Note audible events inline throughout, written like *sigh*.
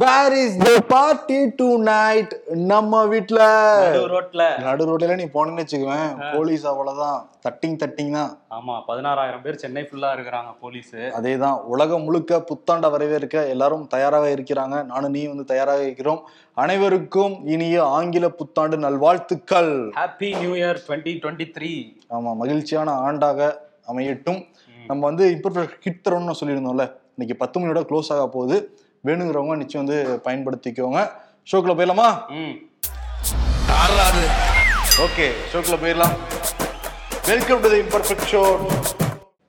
Where is the party tonight நம்ம வீட்ல. நடு ரோட்ல. நடு ரோட்ல நீ போனேன்னு வச்சுக்குவேன். போலீஸ் அவ்வளவுதான். தட்டிங் தட்டிங் தான். ஆமா பதினாறாயிரம் பேர் சென்னை ஃபுல்லா இருக்கிறாங்க போலீஸ். அதேதான். உலகம் முழுக்க புத்தாண்ட வரவேற்க எல்லாரும் தயாராக இருக்கிறாங்க. நானும் நீ வந்து தயாராக இருக்கிறோம். அனைவருக்கும் இனிய ஆங்கில புத்தாண்டு நல்வாழ்த்துக்கள். Happy new year twenty twenty three ஆமா மகிழ்ச்சியான ஆண்டாக அமையட்டும். நம்ம வந்து இம்பர்ஃபெக்ட் ஹிட் தரோம்னு சொல்லியிருந்தோம்ல. இன்னைக்கு பத்து மணியோட க்ளோஸ் ஆக போகுது. வேணுங்கிறவங்க நிச்சயம் வந்து பயன்படுத்திக்கோங்க. ஷோக்குள்ள போயிடலாமா? ம். ஓகே ஷோக்குள்ள போயிடலாம். Welcome to the imperfect show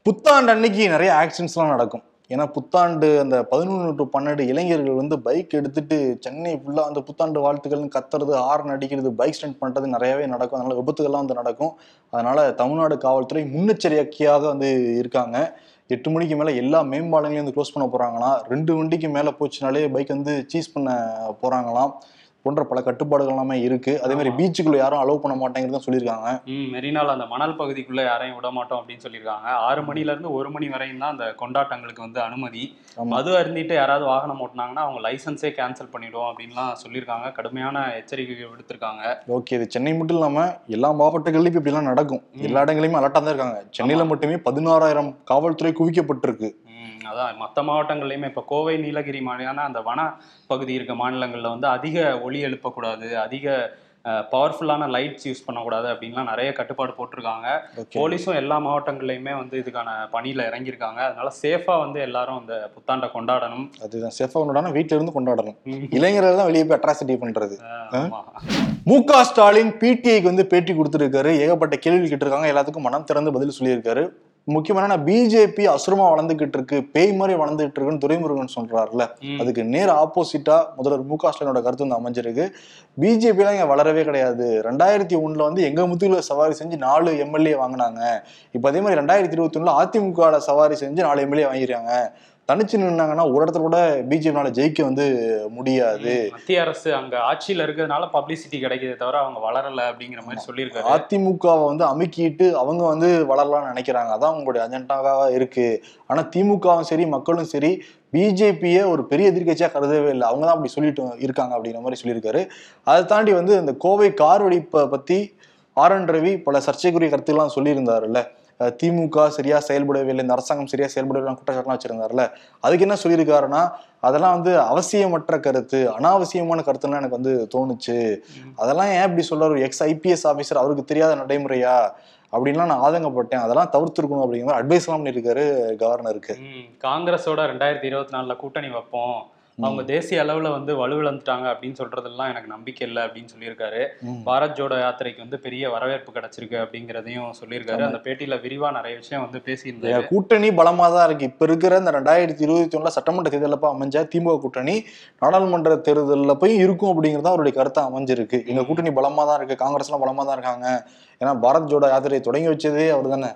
புத்தாண்டு அன்னைக்கு நிறைய ஆக்சிடென்ட்ஸ்லாம் நடக்கும். ஏன்னா புத்தாண்டு அந்த பதினொன்று டு பன்னெண்டு இளைஞர்கள் வந்து பைக் எடுத்துட்டு சென்னை ஃபுல்லாக அந்த புத்தாண்டு வாழ்த்துக்கள்னு கத்துறது ஹார்ன் அடிக்கிறது பைக் ஸ்டண்ட் பண்ணுறது நிறையவே நடக்கும். அதனால விபத்துகள்லாம் வந்து நடக்கும். அதனால தமிழ்நாடு காவல்துறை முன்னெச்சரிக்கையாக வந்து இருக்காங்க. எட்டு மணிக்கு மேலே எல்லா மேம்பாலங்களையும் வந்து க்ளோஸ் பண்ண போகிறாங்களாம் ரெண்டு வண்டிக்கு மேலே போச்சுனாலே பைக் வந்து சீஸ் பண்ண போகிறாங்களாம் போன்ற பல கட்டுப்பாடுகள் எல்லாமே இருக்கு. அதே மாதிரி பீச்சுக்குள்ள யாரும் அலோவ் பண்ண மாட்டேங்கிறத சொல்லியிருக்காங்க. ம் மெரினால அந்த மணல் பகுதிக்குள்ள யாரையும் விட மாட்டோம் அப்படின்னு சொல்லியிருக்காங்க. ஆறு மணில இருந்து ஒரு மணி வரையும் தான் அந்த கொண்டாட்டங்களுக்கு வந்து அனுமதி. மது அருந்திட்டு யாராவது வாகனம் ஓட்டினாங்கன்னா அவங்க லைசன்ஸே கேன்சல் பண்ணிடுவோம் அப்படின்லாம் சொல்லியிருக்காங்க. கடுமையான எச்சரிக்கை விடுத்திருக்காங்க. ஓகே இது சென்னை மட்டும் இல்லாம எல்லா மாவட்டங்கள்லயும் இப்ப இப்படிலாம் நடக்கும். எல்லா இடங்களையுமே அலர்ட்டா தான் இருக்காங்க. சென்னையில மட்டுமே பதினாறாயிரம் காவல்துறை குவிக்கப்பட்டிருக்கு. அதான் மற்ற மாவட்டங்கள்லையுமே இப்போ கோவை நீலகிரி மாதிரியான அந்த வன பகுதி இருக்க மாநிலங்களில் வந்து அதிக ஒளி எழுப்பக்கூடாது அதிக பவர்ஃபுல்லான லைட்ஸ் யூஸ் பண்ணக்கூடாது அப்படின்லாம் நிறைய கட்டுப்பாடு போட்டிருக்காங்க. போலீஸும் எல்லா மாவட்டங்கள்லையுமே வந்து இதுக்கான பணியில இறங்கியிருக்காங்க. அதனால சேஃபா வந்து எல்லாரும் அந்த புத்தாண்டை கொண்டாடணும். அதுதான் சேஃபா கொண்டாடணும் வீட்ல இருந்து கொண்டாடணும். இளைஞர்கள் தான் வெளியே போய் அட்ராசிட்டி பண்றது. ஆமா. மு க ஸ்டாலின் பிடிஐக்கு வந்து பேட்டி கொடுத்துருக்காரு. ஏகப்பட்ட கேள்வி கேட்டிருக்காங்க. எல்லாத்துக்கும் மனம் திறந்து பதில் சொல்லியிருக்காரு. முக்கியமான பிஜேபி அசுரமா வளர்ந்துகிட்டு இருக்கு பேய் மாதிரி வளர்ந்துகிட்டு இருக்குன்னு துரைமுருகன் சொல்றாருல. அதுக்கு நேர் ஆப்போசிட்டா முதல்வர் மு க ஸ்டாலினோட கருத்து வந்து அமைஞ்சிருக்கு. பிஜேபிலாம் இங்க வளரவே கிடையாது. ரெண்டாயிரத்தி ஒண்ணுல வந்து எங்க முத்துகுல சவாரி செஞ்சு நாலு எம்எல்ஏ வாங்கினாங்க. இப்ப அதே மாதிரி ரெண்டாயிரத்தி இருபத்தி ஒண்ணுல அதிமுக சவாரி செஞ்சு நாலு எம்எல்ஏ வாங்கிருக்காங்க தனிச்சு நின்னாங்கன்னா ஒரு இடத்துல கூட பிஜேபினால ஜெயிக்க வந்து முடியாது. மத்திய அரசு அங்க ஆட்சியில இருக்கிறதுனால பப்ளிசிட்டி கிடைக்குதே தவிர அவங்க வளரல அப்படிங்கிற மாதிரி சொல்லியிருக்காரு. அதிமுகவை வந்து அமுக்கிட்டு அவங்க வந்து வளரலாம்னு நினைக்கிறாங்க. அதான் உங்களுடைய அஜெண்டாவாக இருக்கு. ஆனா திமுகவும் சரி மக்களும் சரி பிஜேபியை ஒரு பெரிய எதிர்க்கட்சியா கருதவே இல்லை. அவங்க தான் அப்படி சொல்லிட்டு இருக்காங்க அப்படிங்கிற மாதிரி சொல்லியிருக்காரு. அதை தாண்டி வந்து இந்த கோவை கார் வெடிப்பை பத்தி ஆர் என் ரவி பல சர்ச்சைக்குரிய கருத்துக்கள்லாம் சொல்லியிருந்தாருல்ல. திமுக சரியா செயல்படவே இல்லை இந்த அரசாங்கம் சரியா செயல்படவே குற்றச்சாட்டுலாம் வச்சிருந்தாருல்ல அதுக்கு என்ன சொல்லியிருக்காருன்னா அதெல்லாம் வந்து அவசியமற்ற கருத்து அனாவசியமான கருத்துலாம் எனக்கு வந்து தோணுச்சு. அதெல்லாம் ஏன் இப்படி சொல்றாரு? எக்ஸ் ஐபிஎஸ் ஆஃபீஸர் அவருக்கு தெரியாத நடைமுறையா? அப்படின்லாம் நான் ஆதங்கப்பட்டேன். அதெல்லாம் தவிர்த்துருக்கணும் அப்படிங்கிற அட்வைஸ் எல்லாம் பண்ணியிருக்காரு கவர்னருக்கு காங்கிரஸோட ரெண்டாயிரத்தி இருபத்தி நாலுல கூட்டணி வைப்போம். அவங்க தேசிய அளவுல வந்து வலுவிழந்துட்டாங்க அப்படின்னு சொல்றதெல்லாம் எனக்கு நம்பிக்கை இல்லை அப்படின்னு சொல்லியிருக்காரு. பாரத் ஜோடோ யாத்திரைக்கு வந்து பெரிய வரவேற்பு கிடைச்சிருக்கு அப்படிங்கிறதையும் சொல்லியிருக்காரு. அந்த பேட்டியில விரிவா நிறைய விஷயம் வந்து பேசியிருந்தாரு. கூட்டணி பலமா தான் இருக்கு. இப்ப இருக்கிற இந்த ரெண்டாயிரத்தி இருபத்தி ஒண்ணுல சட்டமன்ற தேர்தலில் அமைஞ்ச திமுக கூட்டணி நாடாளுமன்ற தேர்தலில் போய் இருக்கும் அப்படிங்கிறது அவருடைய கருத்தை அமைஞ்சிருக்கு. எங்க கூட்டணி பலமா தான் இருக்கு. காங்கிரஸ் எல்லாம் பலமா தான் இருக்காங்க. ஏன்னா பாரத் ஜோடோ யாத்திரையை தொடங்கி வச்சதே அவர் தானே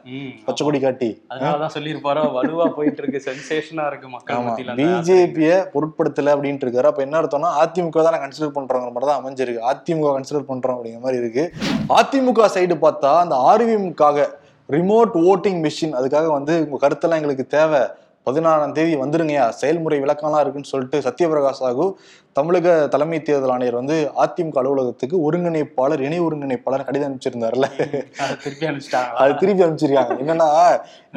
பச்சைக்கொடி காட்டி. அதனாலதான் சொல்லியிருப்பாரோ? வலுவா போயிட்டு இருக்கு சென்சேஷனா இருக்கு மக்கள் யாத்திரை. பிஜேபிய பொருட்படுத்தல அப்படின்ட்டு இருக்காரு அப்ப என்ன அர்த்தம்னா அதிமுக தான் கன்சிடர் பண்றோங்கிற மாதிரி தான் அமைஞ்சிருக்கு. அதிமுக கன்சிடர் பண்றோம் அப்படிங்கிற மாதிரி இருக்கு. அதிமுக சைடு பார்த்தா அந்த ஆர்விஎம்காக ரிமோட் ஓட்டிங் மிஷின் அதுக்காக வந்து உங்க கருத்தெல்லாம் எங்களுக்கு தேவை. பதினாறாம் தேதி வந்துருங்கயா செயல்முறை விளக்கம்லாம் இருக்குன்னு சொல்லிட்டு சத்யபிரகாஷ் சாகு தமிழக தலைமை தேர்தல் ஆணையர் வந்து அதிமுக அலுவலகத்துக்கு ஒருங்கிணைப்பாளர் இணை ஒருங்கிணைப்பாளர் கடிதம் அனுப்பிச்சிருந்தாருல அதை திருப்பி அனுப்பிச்சிட்டாங்க அது திருப்பி அனுப்பிச்சிருக்காங்க. என்னன்னா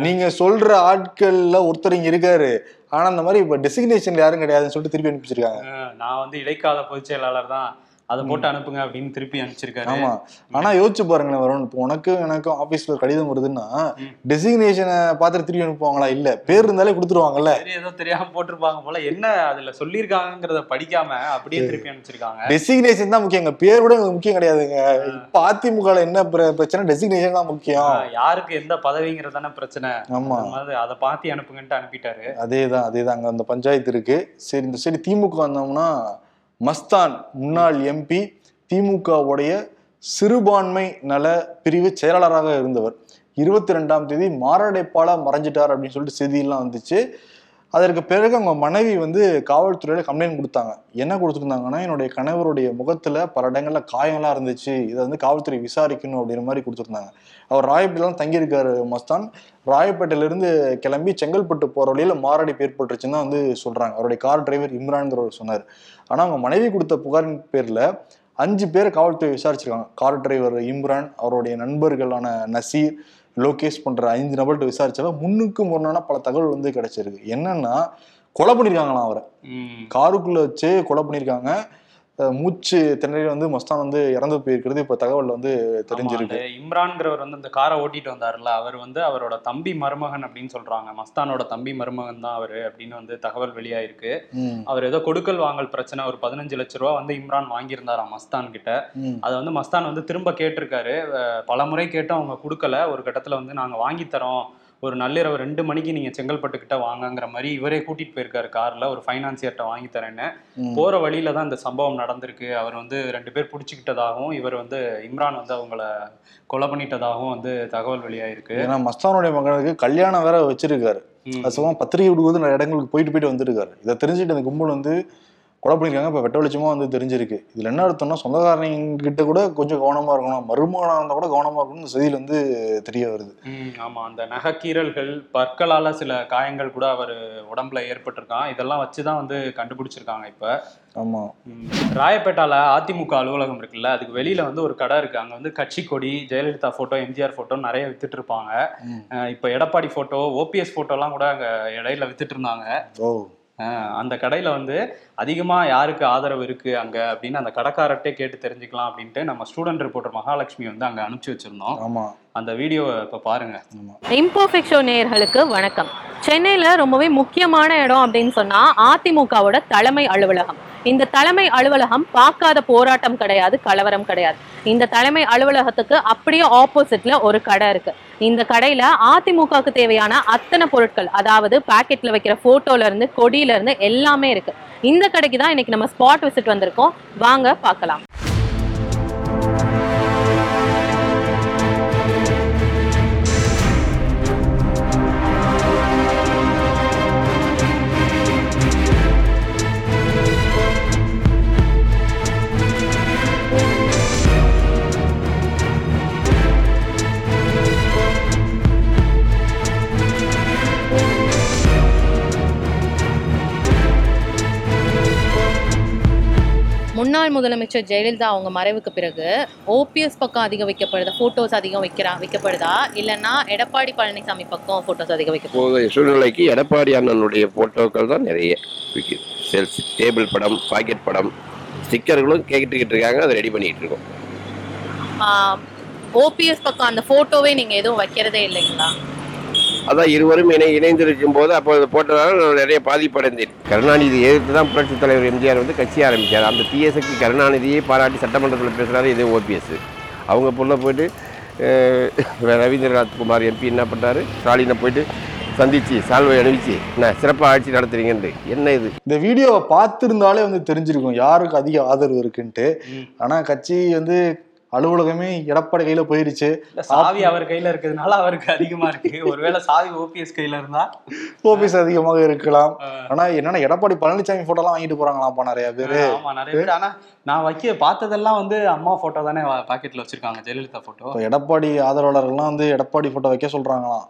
நீங்க சொல்ற ஆட்கள்ல ஒருத்தர் இங்க இருக்காரு. ஆனா இந்த மாதிரி இப்ப டெசிக்னேஷன்ல யாரும் கிடையாதுன்னு சொல்லிட்டு திருப்பி அனுப்பிச்சிருக்காங்க. நான் வந்து இடைக்கால பொதுச் செயலாளர் தான். அதை போட்டு அனுப்புங்க அப்படின்னு திருப்பி அனுப்பிச்சிருக்காரு. ஆமா. ஆனா யோசிச்சு பாருங்களேன் வரும் இப்போ உனக்கும் எனக்கும் ஆபீஸ்ல கடிதம் வருதுன்னா. டெசிக்னேஷனை பார்த்துட்டு திருப்பி அனுப்புவாங்களா? இல்ல. பேர் இருந்தாலே கொடுத்துருவாங்கல்ல. ஏதோ தெரியாம போட்டிருப்பாங்க போல. என்ன அதுல சொல்லியிருக்காங்கிறத படிக்காம அப்படியே திருப்பி அனுப்பிச்சிருக்காங்க. டெசிக்னேஷன் தான் முக்கியம். எங்க பேர் கூட முக்கியம் கிடையாதுங்க. இப்ப அதிமுக என்ன பிர- பிரச்சனை? டெசிக்னேஷன் தான் முக்கியம். யாருக்கு எந்த பதவிங்கிறது தானே பிரச்சனை. ஆமா. அதை பார்த்து அனுப்புங்கன்ட்டு அனுப்பிட்டாரு. அதேதான் அதேதான். அங்க அந்த பஞ்சாயத்து இருக்கு. சரி இந்த சரி திமுக வந்தோம்னா மஸ்தான் முன்னாள் எம்பி திமுகவுடைய சிறுபான்மை நல பிரிவு செயலாளராக இருந்தவர். இருபத்தி ரெண்டாம் தேதி மாரடைப்பால மறைஞ்சிட்டார் அப்படின்னு சொல்லிட்டு செய்தியெல்லாம் வந்துச்சு. அதற்கு பிறகு அவங்க மனைவி வந்து காவல்துறையில கம்ப்ளைண்ட் கொடுத்தாங்க. என்ன கொடுத்துருந்தாங்கன்னா என்னுடைய கணவருடைய முகத்துல பல இடங்கள்ல காயம்லாம் இருந்துச்சு. இதை வந்து காவல்துறை விசாரிக்கணும் அப்படிங்கிற மாதிரி கொடுத்துருந்தாங்க. அவர் ராயப்பேட்டில தங்கியிருக்காரு மஸ்தான். ராயப்பேட்டையிலிருந்து கிளம்பி செங்கல்பட்டு போற வழியில மாரடைப்பு ஏற்பட்டுருச்சுன்னு தான் வந்து சொல்றாங்க. அவருடைய கார் டிரைவர் இம்ரான்கிறவர் சொன்னார். ஆனா அவங்க மனைவி கொடுத்த புகாரின் பேர்ல அஞ்சு பேர் காவல்துறை விசாரிச்சிருக்காங்க. கார் டிரைவர் இம்ரான் அவருடைய நண்பர்களான நசீர் லோகேஷ் போன்ற ஐந்து நபர்கிட்ட விசாரிச்சப்ப முன்னுக்கு முரணான பல தகவல் வந்து கிடைச்சிருக்கு. என்னன்னா கொலை பண்ணிருக்காங்களாம் அவரை. காருக்குள்ள வச்சு கொலை பண்ணிருக்காங்க. அஹ் மூச்சு திணறி வந்து மஸ்தான் வந்து இறந்து போயிருக்கிறது இப்ப தகவல் வந்து தெரிஞ்சிருக்கு. அந்த இம்ரான்கிறவர் வந்து இந்த காரை ஓட்டிட்டு வந்தாருல அவர் வந்து அவரோட தம்பி மருமகன் அப்படின்னு சொல்றாங்க. மஸ்தானோட தம்பி மருமகன் தான் அவரு அப்படின்னு வந்து தகவல் வெளியாயிருக்கு. அவர் ஏதோ கொடுக்கல் வாங்கல் பிரச்சனை ஒரு பதினஞ்சு லட்ச ரூபா வந்து இம்ரான் வாங்கியிருந்தாராம் மஸ்தான் கிட்ட. அதை வந்து மஸ்தான் வந்து திரும்ப கேட்டிருக்காரு. பல முறை கேட்டு அவங்க கொடுக்கல. ஒரு கட்டத்துல வந்து நாங்க வாங்கி தரோம். ஒரு நள்ளிரவு ரெண்டு மணிக்கு நீங்க செங்கல்பட்டு கிட்ட வாங்கங்கிற மாதிரி இவரே கூட்டிட்டு போயிருக்காரு கார்ல ஒரு ஃபைனான்சியர்கிட்ட வாங்கி தரேன்னு. போற வழியில தான் இந்த சம்பவம் நடந்திருக்கு. அவர் வந்து ரெண்டு பேர் பிடிச்சிக்கிட்டதாகவும் இவர் வந்து இம்ரான் வந்து அவங்கள கொலை பண்ணிட்டதாகவும் வந்து தகவல் வெளியாயிருக்கு. ஏன்னா மஸ்தானுடைய மகனுக்கு கல்யாணம் வேற வச்சிருக்காரு. அது சும்மா பத்திரிகை விடுவது நிறைய இடங்களுக்கு போயிட்டு போயிட்டு வந்திருக்காரு. இதை தெரிஞ்சுட்டு அந்த கும்பல் வந்து கொலை பண்ணிருக்காங்க இப்ப வெட்ட வெளிச்சமா வந்து தெரிஞ்சிருக்கு. இதுல என்ன அர்த்தம்னா சொந்தக்காரங்க கிட்ட கூட கொஞ்சம் கவனமா இருக்கணும். மருமகனா இருந்தா கூட கவனமா இருக்கணும் இந்த செய்தியில வந்து தெரிய வருது. ம், ஆமா. அந்த நகைக்கீரல்கள் பற்களால சில காயங்கள் கூட அவர் உடம்புல ஏற்பட்டிருக்கான். இதெல்லாம் வச்சுதான் வந்து கண்டுபிடிச்சிருக்காங்க இப்ப. ஆமா. ம். ராயப்பேட்டால அதிமுக அலுவலகம் இருக்குல்ல அதுக்கு வெளியில வந்து ஒரு கடை இருக்கு. அங்க வந்து கட்சி கொடி ஜெயலலிதா போட்டோ எம்ஜிஆர் போட்டோ நிறைய வித்துட்டு இருப்பாங்க. இப்ப எடப்பாடி போட்டோ ஓபிஎஸ் போட்டோலாம் கூட அங்க இடையில வித்துட்டு இருந்தாங்க. அந்த கடையில வந்து அதிகமா யாருக்கு ஆதரவு இருக்கு அங்க அப்படின்னு அந்த கடைக்காரர்கிட்டே கேட்டு தெரிஞ்சுக்கலாம் அப்படின்ட்டு நம்ம ஸ்டூடெண்ட் ரிப்போர்ட்டர் மகாலட்சுமி வந்து அங்க அனுப்பிச்சு வச்சிருந்தோம். ஆமா. அந்த வீடியோவை இப்ப பாருங்க. ஆமா. இம்பர்ஃபெக்ட் ஷோ நேயர்களுக்கு வணக்கம். சென்னையில ரொம்பவே முக்கியமான இடம் அப்படின்னு சொன்னா அதிமுகவோட தலைமை அலுவலகம். இந்த தலைமை அலுவலகம் பார்க்காத போராட்டம் கிடையாது கலவரம் கிடையாது. இந்த தலைமை அலுவலகத்துக்கு அப்படியே ஆப்போசிட்ல ஒரு கடை இருக்கு. இந்த கடையில அதிமுகவுக்கு தேவையான அத்தனை பொருட்கள் அதாவது பாக்கெட்ல வைக்கிற போட்டோல இருந்து கொடியில இருந்து எல்லாமே இருக்கு. இந்த கடைக்கு தான் இன்னைக்கு நம்ம ஸ்பாட் விசிட் வந்திருக்கோம். வாங்க பார்க்கலாம். முன்னாள் முதலமைச்சர் ஜெயலலிதா அவங்க மறைவுக்கு பிறகு ஓபிஎஸ் பக்கம் அதிகம் வைக்கப்படுதா? ஃபோட்டோஸ் அதிகம் வைக்கிறா வைக்கப்படுதா? இல்லைன்னா எடப்பாடி பழனிசாமி பக்கம் ஃபோட்டோஸ் அதிகம் வைக்கப்படுதா சூழ்நிலைக்கு எடப்பாடி அண்ணனுடைய போட்டோக்கள் தான் நிறைய விற்கிது சேல்ஸ் டேபிள் படம் பாக்கெட் படம் ஸ்டிக்கர்களும் கேட்டுக்கிட்டு இருக்காங்க அதை ரெடி பண்ணிட்டு இருக்கோம். ஓபிஎஸ் பக்கம் அந்த ஃபோட்டோவே நீங்கள் எதுவும் வைக்கிறதே இல்லைங்களா? அதான் இருவரும் இணை இணைந்திருக்கும் போது அப்போ அதை போட்டதால நான் நிறைய பாதிப்படைந்தேன். கருணாநிதி எதிர்த்து தான் புரட்சித் தலைவர் எம்ஜிஆர் வந்து கட்சி ஆரம்பித்தார் அந்த டிஎஸ்க்கு கருணாநிதியை பாராட்டி சட்டமன்றத்தில் பேசுகிறாரு இதே ஓபிஎஸ் அவங்க புள்ள போயிட்டு ரவீந்திரநாத் குமார் எம்பி என்ன பண்ணாரு? ஸ்டாலினை போயிட்டு சந்திச்சு சால்வை அணிவிச்சு என்ன சிறப்பாக ஆட்சி நடத்துறீங்கன்ட்டு. என்ன இது? இந்த வீடியோவை பார்த்திருந்தாலே வந்து தெரிஞ்சிருக்கும் யாருக்கு அதிக ஆதரவு இருக்குன்ட்டு. ம். ஆனா கட்சி வந்து அலுவலகமே எடப்பாடி கையில போயிருச்சு. சாவி அவர் கையில இருக்கிறதுனால அவருக்கு அதிகமா இருக்கு. ஒருவேளை சாவி ஓபிஎஸ் கையில இருந்தா? ஓபிஎஸ் அதிகமாக இருக்கலாம். ஆனா என்னன்னா எடப்பாடி பழனிசாமி போட்டோ எல்லாம் வாங்கிட்டு போறாங்களாப்பா நிறைய பேரு. ஆமா நிறைய பேர். ஆனா நான் வைக்க பார்த்ததெல்லாம் வந்து அம்மா போட்டோ தானே பாக்கெட்ல வச்சிருக்காங்க ஜெயலலிதா போட்டோ எடப்பாடி ஆதரவாளர்கள்லாம் வந்து எடப்பாடி போட்டோ வைக்க சொல்றாங்களாம்.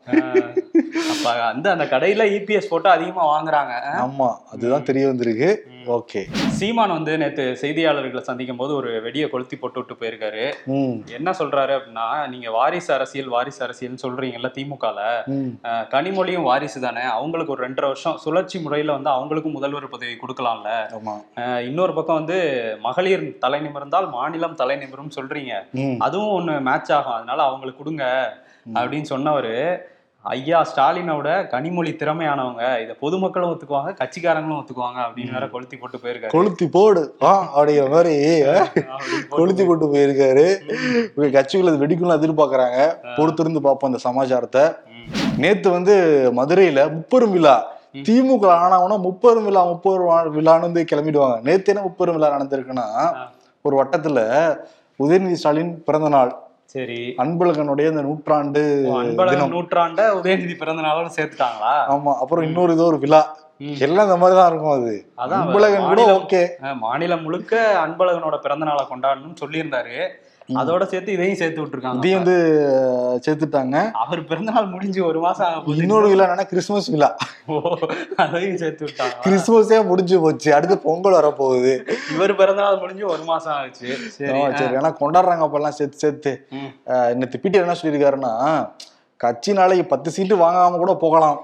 அப்ப வந்து அந்த கடையில இபிஎஸ் போட்டோ அதிகமா வாங்குறாங்க. ஆமா அதுதான் தெரிய வந்திருக்கு. ஓகே. சீமான் வந்து நேத்து செய்தியாளர்களை சந்திக்கும் போது ஒரு வெடியை கொளுத்தி போட்டு விட்டு போயிருக்காரு. என்ன சொல்றாரு அப்படின்னா நீங்க வாரிசு அரசியல் வாரிசு அரசியல்னு சொல்றீங்கல்ல திமுகல. கனிமொழியும் வாரிசு தானே. அவங்களுக்கு ஒரு ரெண்டரை வருஷம் சுழற்சி முறையில வந்து அவங்களுக்கும் முதல்வர் பதவி கொடுக்கலாம்ல. இன்னொரு பக்கம் வந்து மகளிர் தலை நிமிர்ந்தால் மாநிலம் தலை நிமிரும் சொல்றீங்க. அதுவும் ஒண்ணு மேட்ச் ஆகும். அதனால அவங்களுக்கு கொடுங்க அப்படின்னு சொன்னவரு. ஐயா ஸ்டாலினோட கனிமொழி திறமையானவங்க இதை பொதுமக்களும் ஒத்துக்குவாங்க கட்சிக்காரங்களும் ஒத்துக்குவாங்க அப்படின்னு வேற கொளுத்தி போட்டு போயிருக்காரு. கொளுத்தி போடு. ஆ அப்படிங்கிற மாதிரி கொளுத்தி போட்டு போயிருக்காரு. கட்சிக்குள்ள இது வெடிக்கும்னு எதிர்பார்க்கறாங்க. பொறுத்திருந்து பார்ப்போம் இந்த சமாச்சாரத்தை. நேத்து வந்து மதுரையில முப்பெரும் விழா. திமுக ஆனவனா முப்பெரும் விழா முப்பெரும் விழான்னு வந்து கிளம்பிடுவாங்க. நேத்து என்ன முப்பெரும் விழா நடந்திருக்குன்னா. ஒரு வட்டத்துல உதயநிதி ஸ்டாலின் பிறந்த நாள். சரி. அன்பழகனுடைய இந்த நூற்றாண்டு அன்பழகன் நூற்றாண்ட உதயநிதி பிறந்த நாளோட சேர்த்துட்டாங்களா? ஆமா அப்புறம் இன்னொரு ஏதோ ஒரு விழா. எல்லாம் இந்த மாதிரி தான் இருக்கும் அது. அதான் அன்பழகன் கூட மாநிலம் ஓகே. மாநிலம் முழுக்க அன்பழகனோட பிறந்த நாளை கொண்டாடணும்னு சொல்லியிருந்தாரு. அதோட சேர்த்து இதையும் சேர்த்து விட்டுருக்காங்க இதையும் வந்து சேர்த்துட்டாங்க. அவர் பிறந்த நாள் முடிஞ்சு ஒரு மாசம் ஆக போகுது. இன்னொரு விழா கிறிஸ்துமஸ் விழா. அதையும் சேர்த்து விட்டாங்க கிறிஸ்துமஸே முடிஞ்சு போச்சு. அடுத்து பொங்கல் வரப்போகுது. இவர் பிறந்த நாள் முடிஞ்சு ஒரு மாசம் ஆச்சு. சரி சரி. ஏன்னா கொண்டாடுறாங்க அப்பெல்லாம் சேர்த்து சேர்த்து. இன்னைக்கு பீட்டர் என்ன சொல்லியிருக்காருன்னா கட்சி நாளைக்கு பத்து சீட்டு வாங்காம கூட போகலாம்.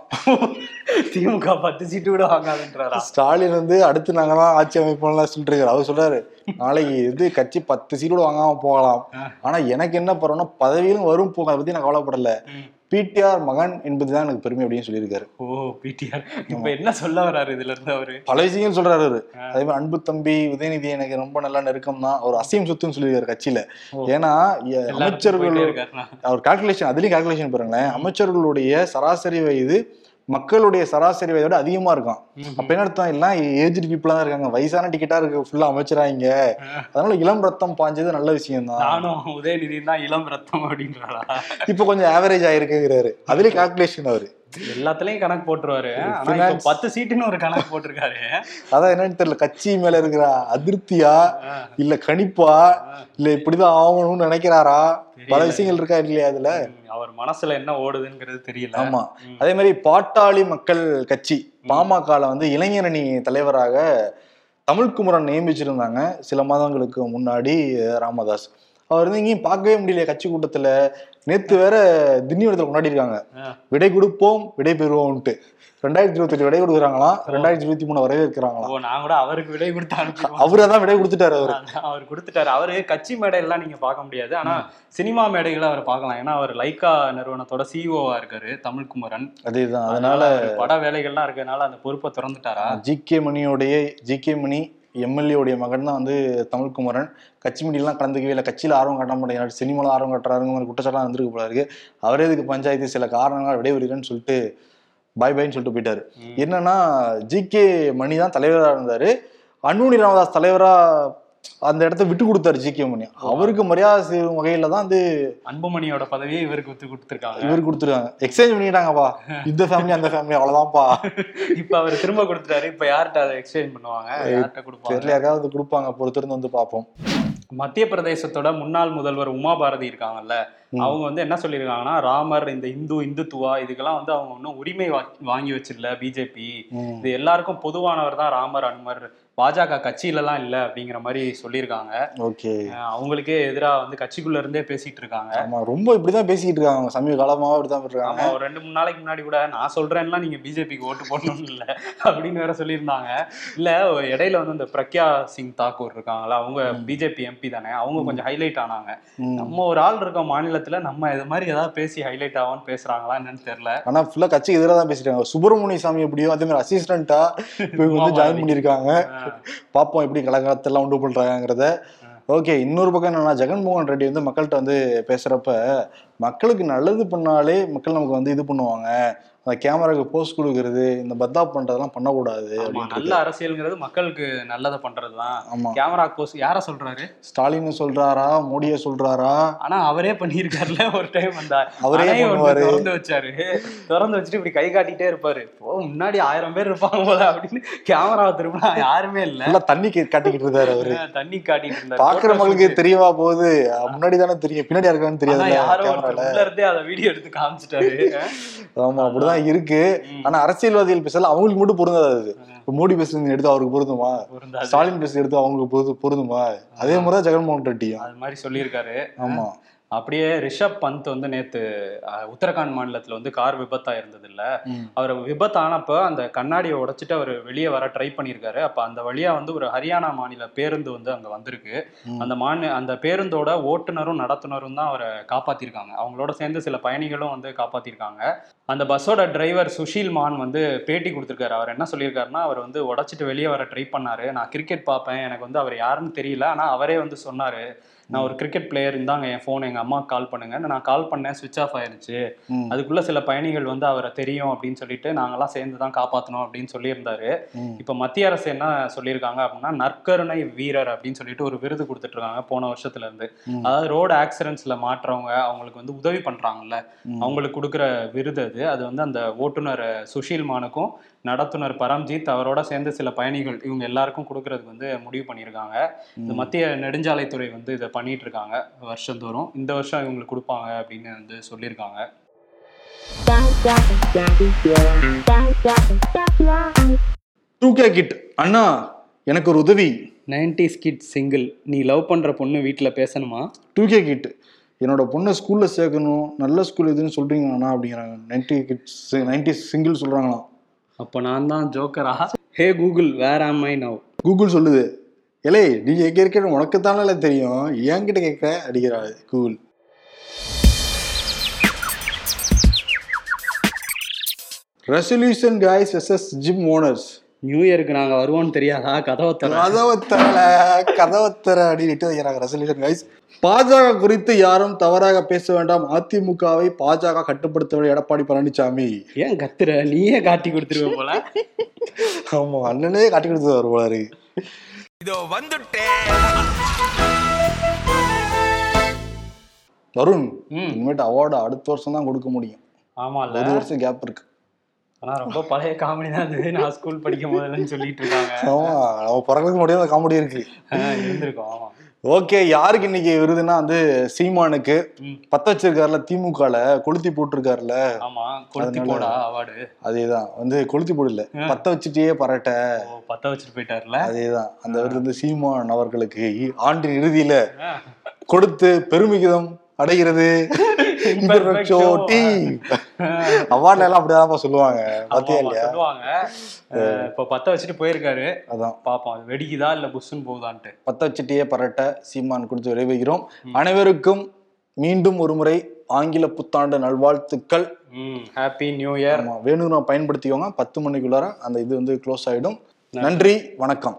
திமுக பத்து சீட்டு கூட வாங்காதுன்றாரா? ஸ்டாலின் வந்து அடுத்து நாங்க தான் ஆட்சி அமைப்போம்லாம் இருக்காரு அவர் சொல்றாரு நாளைக்கு இது கட்சி பத்து சீட்டு கூட வாங்காம போகலாம். ஆனா எனக்கு என்ன பரவாயில்ல பதவியிலும் வரும் போக அதை பத்தி நான் கவலைப்படல. பிடிஆர் மகன் என்பதுதான் எனக்கு பெருமை அப்படின்னு சொல்லியிருக்காரு. ஓ பிடிஆர் இப்ப என்ன சொல்ல வராரு இதுல இருந்து அவரு? பல விஷயங்கள் சொல்றாரு அவரு. அதே மாதிரி அன்பு தம்பி உதயநிதி எனக்கு ரொம்ப நல்லா நெருக்கம் தான் அவர் அசையும் சொத்துன்னு சொல்லியிருக்காரு கட்சியில. ஏன்னா அமைச்சர்கள். அவர் கால்குலேஷன் அதுலயும் கால்குலேஷன் பாருங்களேன். அமைச்சர்களுடைய சராசரி வயது மக்களுடைய சராசரி வயதோட அதிகமா இருக்கும் அப்ப என்ன அர்த்தம்? எல்லாம் ஏஜ்டு பீப்புளா தான் இருக்காங்க. வயசான டிக்கெட்டா இருக்கு. ஃபுல்லா அமைச்சராங்க அதனால இளம் ரத்தம் பாஞ்சது நல்ல விஷயம் தான் நானும் உதயநிதி தான் இளம் ரத்தம் அப்படின்றாரா இப்ப கொஞ்சம் ஆவரேஜ் ஆயிருக்குங்கிறாரு. அதுலயும் கால்குலேஷன் அவரு. எல்லாத்துலயும் கணக்கு போட்டுருவாரு ஆனா. பத்து சீட்டுன்னு ஒரு கணக்கு போட்டிருக்காரு அதான் என்னன்னு தெரியல கட்சி மேல இருக்கிற அதிருப்தியா. இல்ல கணிப்பா இல்ல இப்படிதான் ஆகணும்னு நினைக்கிறாரா பல. விஷயங்கள் இருக்கா இல்லையா அதுல அவர் மனசுல என்ன ஓடுதுங்கிறது தெரியல ஆமா. அதே மாதிரி பாட்டாளி மக்கள் கட்சி பாமகல வந்து இளைஞரணி தலைவராக தமிழ்குமரன் நியமிச்சிருந்தாங்க சில மாதங்களுக்கு முன்னாடி ராமதாஸ் அவர் வந்து எங்கேயும் பார்க்கவே முடியல கட்சி கூட்டத்துல. நேத்து வேற திண்டிவனத்துல கொண்டாடி இருக்காங்க. ஆ. விடை கொடுப்போம் விடை பெறுவோம்ட்டு ரெண்டாயிரத்தி இருபத்தி விடை கொடுக்குறாங்களாம் ரெண்டாயிரத்தி இருபத்தி மூணு வரவேற்கிறாங்களாம் ஓ நான் கூட அவருக்கு விடை கொடுத்து அவரே தான் விடை கொடுத்துட்டாரு அவரு. அவர் கொடுத்துட்டாரு. அவரு கட்சி மேடையெல்லாம் நீங்க பார்க்க முடியாது. ஆனா சினிமா மேடைகளை அவர் பார்க்கலாம். ஏன்னா அவர் லைக்கா நிறுவனத்தோட சிஇஓவா இருக்காரு தமிழ்குமரன். அதேதான். அதனால பட வேலைகள்லாம் இருக்கறனால அந்த பொறுப்பை திறந்துட்டாரா? ஜி கே மணியோடைய ஜி கே மணி எம்எல்ஏ உடைய மகன் தான் வந்து தமிழ்குமரன். கட்சி மீடியெல்லாம் கலந்துக்கவே இல்லை. கட்சியில் ஆர்வம் காட்ட மாட்டேங்கிறாரு. சினிமாவில் ஆர்வம் காட்டுறாருங்க மாதிரி குற்றச்சாட்டுலாம் வந்திருக்கு போல இருக்கு. அவரே இதுக்கு பஞ்சாயத்து சில காரணங்கள் விடைபெறுகிறேன்னு சொல்லிட்டு பாய் பாய்ன்னு சொல்லிட்டு போயிட்டாரு. என்னன்னா ஜி கே மணி தான் தலைவராக இருந்தாரு. அன்புமணி ராமதாஸ் தலைவரா அந்த இடத்த விட்டு கொடுத்தாரு ஜி கே மணி. அவருக்கு மரியாதை செய்யும் வகையில தான் வந்து அன்புமணியோட பதவியை இவருக்கு வித்து கொடுத்துருக்காங்க. இவர் கொடுத்துருக்காங்க. எக்ஸ்சேஞ்ச் பண்ணிட்டாங்கப்பா. இந்த ஃபேமிலி அந்த ஃபேமிலி அவ்வளவுதான்ப்பா. இப்ப அவர் திரும்ப கொடுத்துட்டாரு. இப்ப யார்கிட்ட அதை எக்ஸ்சேஞ்ச் பண்ணுவாங்க? யார்கிட்ட கொடுப்பாங்க? தெரியல யாராவது கொடுப்பாங்க. பொறுத்திருந்து வந்து பார்ப்போம். மத்திய பிரதேசத்தோட முன்னாள் முதல்வர் உமா பாரதி இருக்காங்கல்ல அவங்க வந்து என்ன சொல்லியிருக்காங்கன்னா ராமர் இந்த இந்து இந்துத்துவா இதுக்கெல்லாம் வந்து அவங்க இன்னும் உரிமை வாங்கி வச்சிடல பிஜேபி. இது எல்லாருக்கும் பொதுவானவர் தான் ராமர் அனுமர் பாஜக கட்சியிலலாம் இல்ல அப்படிங்கிற மாதிரி சொல்லியிருக்காங்க. ஓகே. அவங்களுக்கே எதிரா வந்து கட்சிக்குள்ள இருந்தே பேசிட்டு இருக்காங்க. ஆமா ரொம்ப இப்படிதான் பேசிக்கிட்டு இருக்காங்க. சமீப காலமாவே இப்படிதான் இருக்காங்க ஒரு ரெண்டு மூணு நாளைக்கு முன்னாடி கூட நான் சொல்றேன்லாம் நீங்க பிஜேபிக்கு ஓட்டு போடணும்னு இல்ல அப்படின்னு வேற சொல்லியிருந்தாங்க. இல்ல இடையில வந்து இந்த பிரக்யா சிங் தாக்கூர் இருக்காங்களா அவங்க பிஜேபி எம்பி தானே அவங்க கொஞ்சம் ஹைலைட் ஆனாங்க. நம்ம ஒரு ஆள் இருக்கோம் மாநிலத்துல நம்ம இது மாதிரி ஏதாவது பேசி ஹைலைட் ஆகும்னு பேசுறாங்களா என்னன்னு தெரியல. ஆனா ஃபுல்லா கட்சிக்கு எதிராக தான் பேசிட்டாங்க சுப்பிரமணிய சாமி எப்படியோ அதே மாதிரி அசிஸ்டண்டா இவங்க வந்து ஜாயின் பண்ணியிருக்காங்க. பார்ப்போம் எப்படி கலகலத்தெல்லாம் உண்டு பண்றாங்கிறத ஓகே இன்னொரு பக்கம் என்னன்னா ஜெகன்மோகன் ரெட்டி வந்து மக்கள்கிட்ட வந்து பேசுறப்ப மக்களுக்கு நல்லது பண்ணாலே மக்கள் நமக்கு வந்து இது பண்ணுவாங்க. அந்த கேமராக்கு போஸ்ட் கொடுக்கறது இந்த பத்தா பண்றதெல்லாம் பண்ணக்கூடாது நல்ல அரசியல்ங்கிறது மக்களுக்கு நல்லதை பண்றதுதான். ஆமா. கேமரா போஸ் யார சொல்றாரு? ஸ்டாலின் சொல்றாரா? மோடியை சொல்றாரா? ஆனா அவரே பண்ணியிருக்காருல ஒரு டைம் அந்த அவரே. திறந்து வச்சாரு. திறந்து வச்சுட்டு இப்படி கை காட்டிட்டே இருப்பாரு. ஓ முன்னாடி ஆயிரம் பேர் இருப்பாங்க போல அப்படின்னு கேமரா திரும்பினா யாருமே இல்ல. தண்ணி காட்டிக்கிட்டு இருந்தாரு அவரு. தண்ணி காட்டிட்டு இருந்தாரு. பாக்குற Photo மக்களுக்கு shoot. தெரியவா போகுது. முன்னாடி தானே தெரியும். பின்னாடி இருக்கான்னு தெரியாது யாரோ ஒருத்தர் கேமரால. உள்ள இருந்தே அதை வீடியோ எடுத்து காமிச்சிட்டாரு. ஆமா அப்படிதான் இருக்கு. ம். ஆனா அரசியல்வாதிகள் பேசல அவங்களுக்கு மட்டும் பொருந்தாது அது. மோடி பேசுறது எடுத்து அவருக்கு பொருந்துமா. ஸ்டாலின் பேசுறது எடுத்து அவங்களுக்கு பொருந்துமா? அதே மாதிரிதான் ஜெகன்மோகன் ரெட்டியும். அது மாதிரி சொல்லியிருக்காரு. ஆமா. அப்படியே ரிஷப் பந்த் வந்து நேத்து உத்தரகாண்ட் மாநிலத்துல வந்து கார் விபத்தா இருந்தது இல்ல. அவர் விபத்தானப்ப அந்த கண்ணாடியை உடைச்சிட்டு அவர் வெளியே வர ட்ரை பண்ணியிருக்காரு. அப்ப அந்த வழியா வந்து ஒரு ஹரியானா மாநில பேருந்து வந்து அங்க வந்திருக்கு. அந்த மாநில அந்த பேருந்தோட ஓட்டுநரும் நடத்துனரும் தான் அவரை காப்பாத்திருக்காங்க. அவங்களோட சேர்ந்து சில பயணிகளும் வந்து காப்பாத்திருக்காங்க. அந்த பஸ்ஸோட டிரைவர் சுஷீல் மான் வந்து பேட்டி கொடுத்திருக்காரு. அவர் என்ன சொல்லியிருக்காருன்னா அவர் வந்து உடைச்சிட்டு வெளியே வர ட்ரை பண்ணாரு. நான் கிரிக்கெட் பார்ப்பேன். எனக்கு வந்து அவர் யாருன்னு தெரியல. ஆனா அவரே வந்து சொன்னாரு நான் ஒரு கிரிக்கெட் பிளேயர் இருந்தாங்க என் ஃபோன் எங்க அம்மாவுக்கு கால் பண்ணுங்க நான் கால் பண்ணேன் சுவிச் ஆஃப் ஆயிருச்சு. அதுக்குள்ள சில பயணிகள் வந்து அவரை தெரியும் அப்படின்னு சொல்லிட்டு நாங்கெல்லாம் சேர்ந்து தான் காப்பாத்தணும் அப்படின்னு சொல்லியிருந்தாரு. இப்ப மத்திய அரசு என்ன சொல்லியிருக்காங்க அப்படின்னா நற்கருணை வீரர் அப்படின்னு சொல்லிட்டு ஒரு விருது கொடுத்துட்டு இருக்காங்க போன வருஷத்துல இருந்து. அதாவது ரோடு ஆக்சிடென்ட்ஸ்ல மாற்றவங்க அவங்களுக்கு வந்து உதவி பண்றாங்கல்ல. அவங்களுக்கு கொடுக்குற விருது அது அது வந்து அந்த ஓட்டுநர் சுஷீல் மானுக்கும் நடத்துனர் பரம்ஜித் அவரோட சேர்ந்து சில பயணிகள் இவங்க எல்லாருக்கும் கொடுக்கறதுக்கு வந்து முடிவு பண்ணியிருக்காங்க இந்த மத்திய நெடுஞ்சாலைத்துறை வந்து இதை பண்ணிட்டு இருக்காங்க வருஷந்தோறும். இந்த வருஷம் இவங்களுக்கு கொடுப்பாங்க அப்படின்னு வந்து சொல்லியிருக்காங்க. டூ கே கிட் அண்ணா எனக்கு ஒரு உதவி. நைன்டி ஸ்கிட் சிங்கிள் நீ லவ் பண்ற பொண்ணு வீட்டில் பேசணுமா? டூ கே கிட் என்னோட பொண்ணை ஸ்கூல்ல சேர்க்கணும் நல்ல ஸ்கூல் எதுன்னு சொல்றீங்களாண்ணா அப்படிங்கிறாங்க. நைன்டி கிட்ஸ் நைன்டி சிங்கிள் சொல்றாங்களாம். அப்போ நான் தான் ஜோக்கரா ஹே கூகுள் வேர் ஆம் ஐ நவ் கூகுள் சொல்லுது. ஏலே நீ எங்க இருக்கிற உனக்கு தானே தெரியும். என்கிட்ட கேட்க அடிக்கிறாள் Google resolution guys SS gym owners new இயருக்கு நாங்கள் வருவோம்னு தெரியாதா? கதவை தர கதவத்தர கதவத்தர அப்படின்ட்டு வைக்கிறாங்க ரெசல்யூஷன் கைஸ் பாஜக குறித்து யாரும் தவறாக பேச வேண்டாம். அதிமுகவை பாஜக கட்டுப்படுத்தவில்லை. எடப்பாடி பழனிசாமி. ஏன் கத்துற? நீயே காட்டி கொடுத்துருவ போல. ஆமா அண்ணனே காட்டி கொடுத்து வருவாரு இதோ வந்துட்டேன் வருண். இனிமேட்டு அவார்டு அடுத்த வருஷம் தான் கொடுக்க முடியும். ஆமால ஒரு வருஷம் கேப் இருக்கு. ஆனா ரொம்ப பழைய காமெடி தான் அது நான் ஸ்கூல் படிக்கும் போதுலன்னு சொல்லிட்டு இருக்காங்க. ஆமா நம்ம பிறகு முடியாத காமெடி இருக்கு. இருந்திருக்கும் ஆமா. ஓகே யாருக்கு இன்னைக்கு விருதுன்னா வந்து சீமானுக்கு. பத்த வச்சிருக்காருல திமுகல கொளுத்தி போட்டிருக்காருல. ஆமா கொளுத்தி போடா அவார்டு. அதேதான். வந்து கொளுத்தி போடல. பத்த வச்சுட்டே பரட்ட. பத்த வச்சுட்டு போயிட்டாருல? அதேதான். அந்த விருது வந்து சீமான் அவர்களுக்கு ஆண்டின் இறுதியில. கொடுத்து பெருமிகிதம் அடைகிறது. *laughs* அவார்ட்ல எல்லாம் அப்படிதான் சொல்லுவாங்க பாத்தியா இல்லையா? சொல்லுவாங்க. இப்ப பத்த வச்சுட்டு போயிருக்காரு. அதான். பாப்போம் வெடிக்குதா இல்ல புஷ்ஷுன்னு போகுதான்ட்டு. பத்த வச்சுட்டே பரட்ட சீமான் கொடுத்து விரைவுகிறோம் அனைவருக்கும் மீண்டும் ஒரு முறை ஆங்கில புத்தாண்டு நல்வாழ்த்துக்கள். ஹாப்பி நியூ இயர் ஆமா வேணும்னா பயன்படுத்திக்கோங்க. பத்து மணிக்குள்ளார அந்த இது வந்து க்ளோஸ் ஆயிடும். நன்றி வணக்கம்.